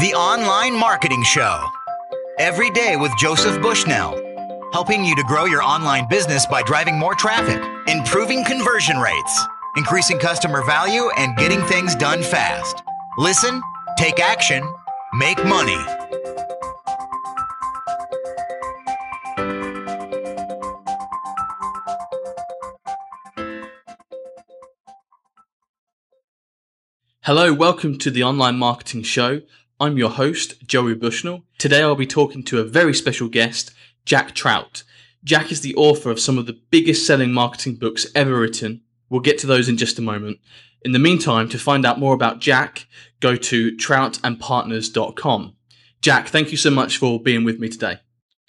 The Online Marketing Show. Every day with Joseph Bushnell. Helping you to grow your online business by driving more traffic, improving conversion rates, increasing customer value, and getting things done fast. Listen, take action, make money. Hello, welcome to the Online Marketing Show. I'm your host, Joey Bushnell. Today I'll be talking to a very special guest, Jack Trout. Jack is the author of some of the biggest selling marketing books ever written. We'll get to those in just a moment. In the meantime, to find out more about Jack, go to troutandpartners.com. Jack, thank you so much for being with me today.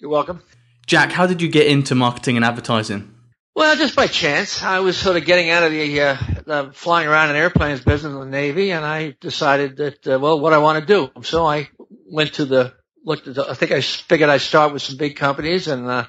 You're welcome. Jack, how did you get into marketing and advertising? Well, just by chance, I was sort of getting out of the, uh, the flying around in airplanes business in the Navy, and I decided that uh, well, what I want to do. So I went to the looked at. The, I think I figured I'd start with some big companies, and uh,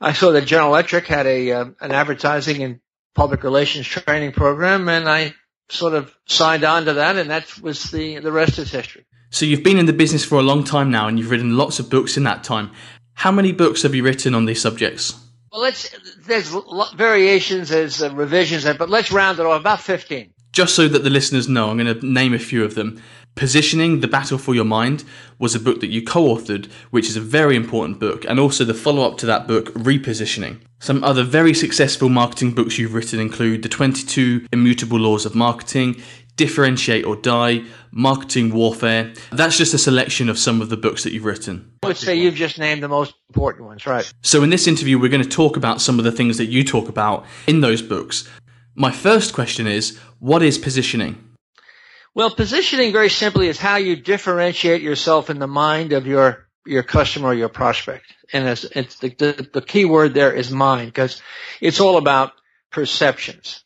I saw that General Electric had a uh, an advertising and public relations training program, and I sort of signed on to that, and that was the the rest is history. So you've been in the business for a long time now, and you've written lots of books in that time. How many books have you written on these subjects? Well, let's there's variations, there's uh, revisions, but let's round it off about 15. Just so that the listeners know, I'm going to name a few of them. Positioning the Battle for Your Mind was a book that you co authored, which is a very important book, and also the follow up to that book, Repositioning. Some other very successful marketing books you've written include The 22 Immutable Laws of Marketing, Differentiate or Die, Marketing Warfare. That's just a selection of some of the books that you've written. I would say you've just named the most important ones, right? So, in this interview, we're going to talk about some of the things that you talk about in those books. My first question is what is positioning? Well, positioning very simply is how you differentiate yourself in the mind of your your customer or your prospect. And it's, it's the, the, the key word there is mind because it's all about perceptions.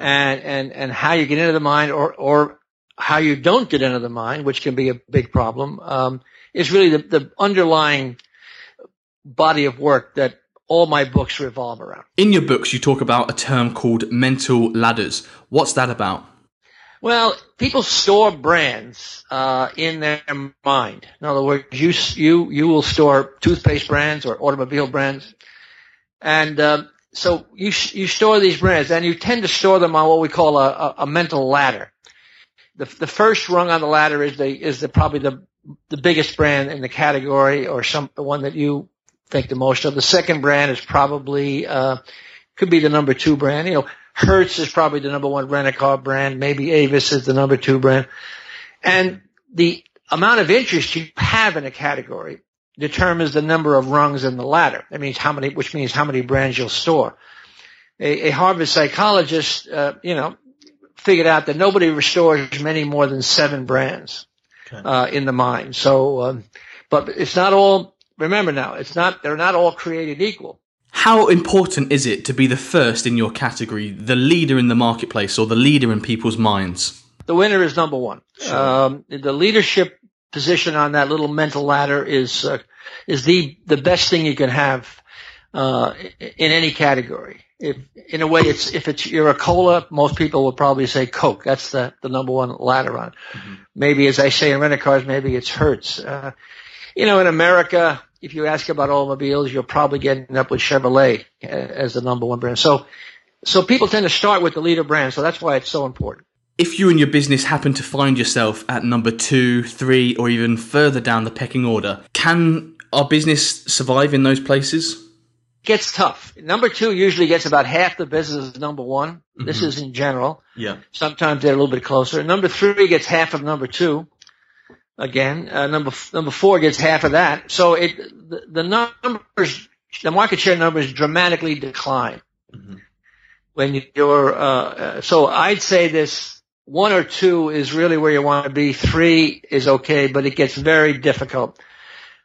And, and, and how you get into the mind or, or how you don't get into the mind, which can be a big problem, um, is really the, the underlying body of work that all my books revolve around. In your books, you talk about a term called mental ladders. What's that about? Well, people store brands uh, in their mind. In other words, you you you will store toothpaste brands or automobile brands, and uh, so you you store these brands, and you tend to store them on what we call a, a, a mental ladder the, the first rung on the ladder is the is the probably the the biggest brand in the category or some the one that you think the most of. The second brand is probably uh, could be the number two brand. You know, Hertz is probably the number one rent a car brand. Maybe Avis is the number two brand, and the amount of interest you have in a category determines the number of rungs in the ladder. That means how many, which means how many brands you'll store. A, a Harvard psychologist, uh, you know, figured out that nobody restores many more than seven brands okay. uh, in the mind. So, um, but it's not all. Remember now, it's not. They're not all created equal. How important is it to be the first in your category, the leader in the marketplace, or the leader in people's minds? The winner is number one. Sure. Um, the leadership position on that little mental ladder is uh, is the the best thing you can have uh, in any category if in a way it's if it's you're a cola, most people would probably say Coke. That's the the number one ladder on. Mm-hmm. Maybe as I say in rental cars, maybe it's Hertz. Uh, you know, in America, if you ask about automobiles, you're probably getting up with Chevrolet uh, as the number one brand. So, so people tend to start with the leader brand. So that's why it's so important. If you and your business happen to find yourself at number two, three, or even further down the pecking order, can our business survive in those places? gets tough. Number two usually gets about half the business as number one. Mm-hmm. This is in general. Yeah. Sometimes they're a little bit closer. Number three gets half of number two. Again, uh, number number four gets half of that. So it the, the numbers, the market share numbers dramatically decline mm-hmm. when you're. Uh, uh, so I'd say this one or two is really where you want to be. Three is okay, but it gets very difficult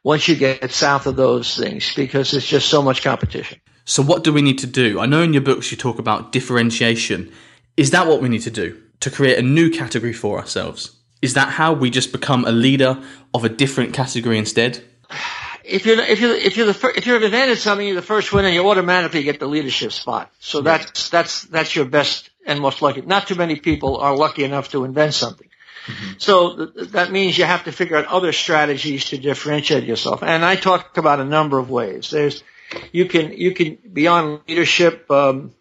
once you get south of those things because it's just so much competition. So, what do we need to do? I know in your books you talk about differentiation. Is that what we need to do to create a new category for ourselves? Is that how we just become a leader of a different category instead? If you're if you're if you're the if you're invented something, you're the first winner. You automatically get the leadership spot. So that's that's that's your best and most lucky. Not too many people are lucky enough to invent something. Mm-hmm. So th- that means you have to figure out other strategies to differentiate yourself. And I talk about a number of ways. There's, you can, you can, beyond leadership, um,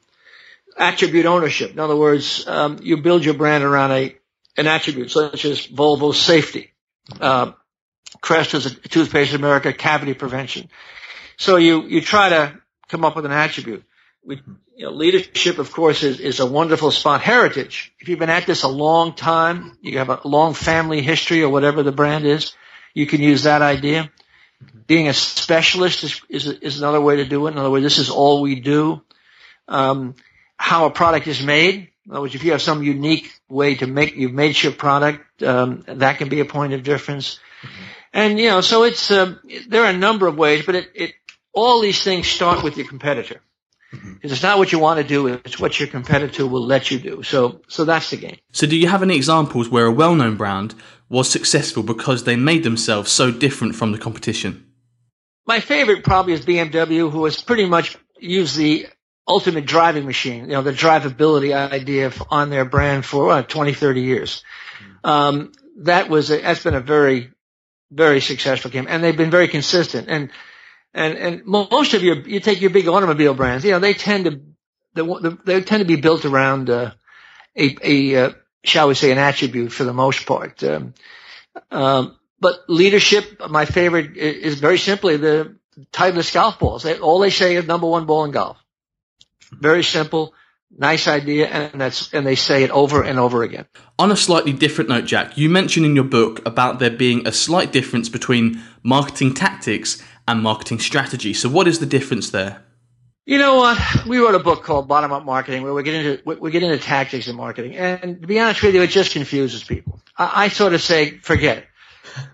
attribute ownership. In other words, um, you build your brand around a, an attribute such as Volvo safety. Uh, Crest is a toothpaste in America, cavity prevention. So you, you try to come up with an attribute. We, you know, leadership, of course, is, is a wonderful spot. Heritage. If you've been at this a long time, you have a long family history or whatever the brand is, you can use that idea. Being a specialist is, is, is another way to do it. In other words, this is all we do. Um, how a product is made. In other words, if you have some unique way to make, you've made your product, um, that can be a point of difference. Mm-hmm. And, you know, so it's, um, there are a number of ways, but it, it, all these things start with your competitor. Because it's not what you want to do, it's what your competitor will let you do. So, so that's the game. So do you have any examples where a well-known brand was successful because they made themselves so different from the competition? My favorite probably is BMW, who has pretty much used the ultimate driving machine, you know, the drivability idea on their brand for uh, 20, 30 years. Um, that was a, that's been a very, very successful game, and they've been very consistent. And and and most of your you take your big automobile brands, you know, they tend to they, they tend to be built around uh, a a uh, shall we say an attribute for the most part. Um, um, but leadership, my favorite is very simply the Titleist golf balls. They, all they say is number one ball in golf. Very simple, nice idea, and that's and they say it over and over again. On a slightly different note, Jack, you mentioned in your book about there being a slight difference between marketing tactics and marketing strategy. So what is the difference there? You know what? We wrote a book called Bottom Up Marketing where we get into we get into tactics in marketing, and to be honest with you, it just confuses people. I, I sort of say, forget it.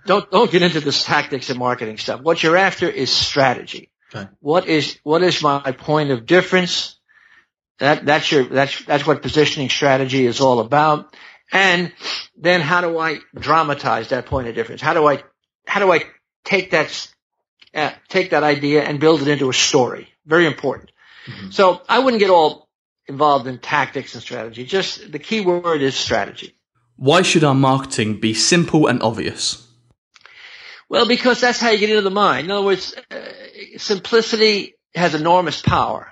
Don't don't get into this tactics and marketing stuff. What you're after is strategy. Okay. What is what is my point of difference? That that's your that's that's what positioning strategy is all about. And then how do I dramatize that point of difference? How do I how do I take that uh, take that idea and build it into a story. Very important. Mm-hmm. So I wouldn't get all involved in tactics and strategy. Just the key word is strategy. Why should our marketing be simple and obvious? Well, because that's how you get into the mind. In other words, uh, simplicity has enormous power.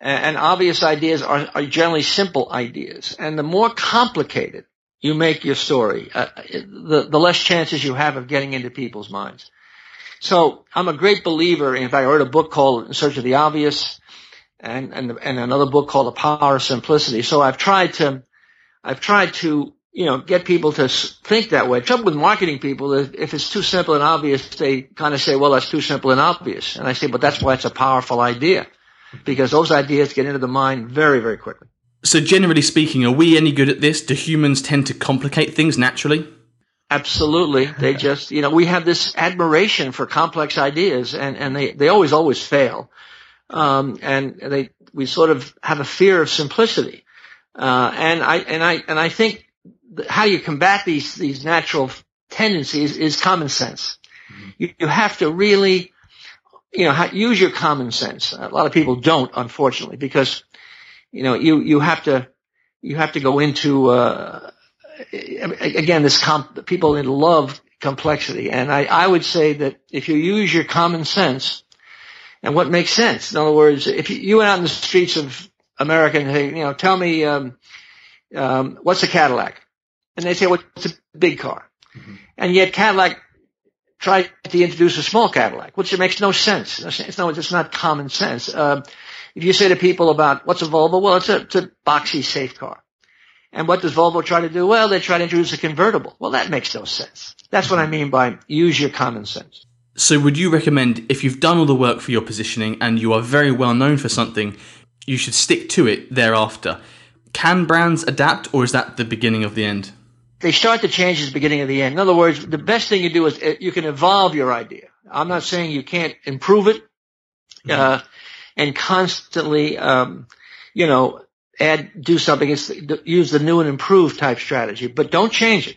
And obvious ideas are, are, generally simple ideas. And the more complicated you make your story, uh, the, the less chances you have of getting into people's minds. So I'm a great believer. In fact, I wrote a book called In Search of the Obvious and, and, and another book called The Power of Simplicity. So I've tried to, I've tried to, you know, get people to think that way. Trouble with marketing people is if it's too simple and obvious, they kind of say, well, that's too simple and obvious. And I say, but that's why it's a powerful idea because those ideas get into the mind very, very quickly. So generally speaking, are we any good at this? Do humans tend to complicate things naturally? Absolutely. They just, you know, we have this admiration for complex ideas and, and they, they always, always fail. Um, and they, we sort of have a fear of simplicity. Uh, and I, and I, and I think how you combat these, these natural tendencies is common sense. Mm-hmm. You, you have to really, you know, use your common sense. A lot of people don't, unfortunately, because, you know, you, you have to, you have to go into, uh, again, this comp, people love complexity. And I, I would say that if you use your common sense and what makes sense, in other words, if you, went out in the streets of America and say, you know, tell me, um, um, what's a Cadillac? And they say, well, it's a big car. Mm-hmm. And yet Cadillac tried to introduce a small Cadillac, which makes no sense. It's no, it's not common sense. Uh, if you say to people about what's a Volvo, well, it's a, it's a boxy, safe car. And what does Volvo try to do? Well, they try to introduce a convertible. Well, that makes no sense. That's what I mean by use your common sense. So would you recommend if you've done all the work for your positioning and you are very well known for something, you should stick to it thereafter? Can brands adapt or is that the beginning of the end? They start to change at the beginning of the end. In other words, the best thing you do is uh, you can evolve your idea. I'm not saying you can't improve it, uh, and constantly, um, you know, add, do something. It's use the new and improved type strategy, but don't change it.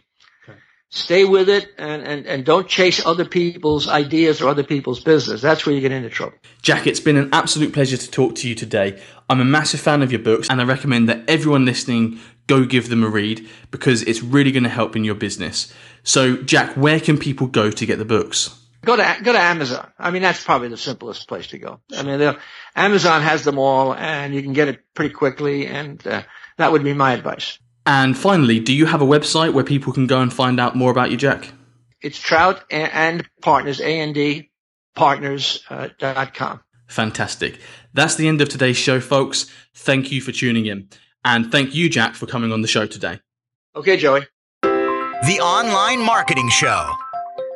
Stay with it and, and, and don't chase other people's ideas or other people's business. That's where you get into trouble. Jack, it's been an absolute pleasure to talk to you today. I'm a massive fan of your books, and I recommend that everyone listening go give them a read because it's really going to help in your business. So, Jack, where can people go to get the books? Go to go to Amazon. I mean, that's probably the simplest place to go. I mean, Amazon has them all, and you can get it pretty quickly, and uh, that would be my advice. And finally, do you have a website where people can go and find out more about you, Jack? It's Trout and Partners, A A N D D Partners.com. Uh, Fantastic. That's the end of today's show, folks. Thank you for tuning in. And thank you, Jack, for coming on the show today. Okay, Joey. The Online Marketing Show.